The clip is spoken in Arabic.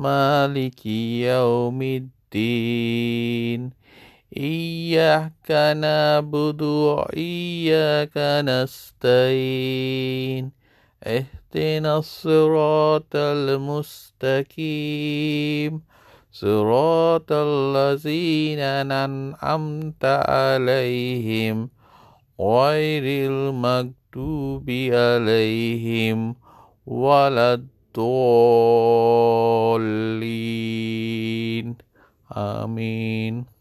مالك يوم الدين؟ إياك نعبد وإياك نستعين. اهدنا الصراط المستقيم. صراط الذين أنعمت عليهم غير المكتوب عليهم ولا الضالين dolin. Amin.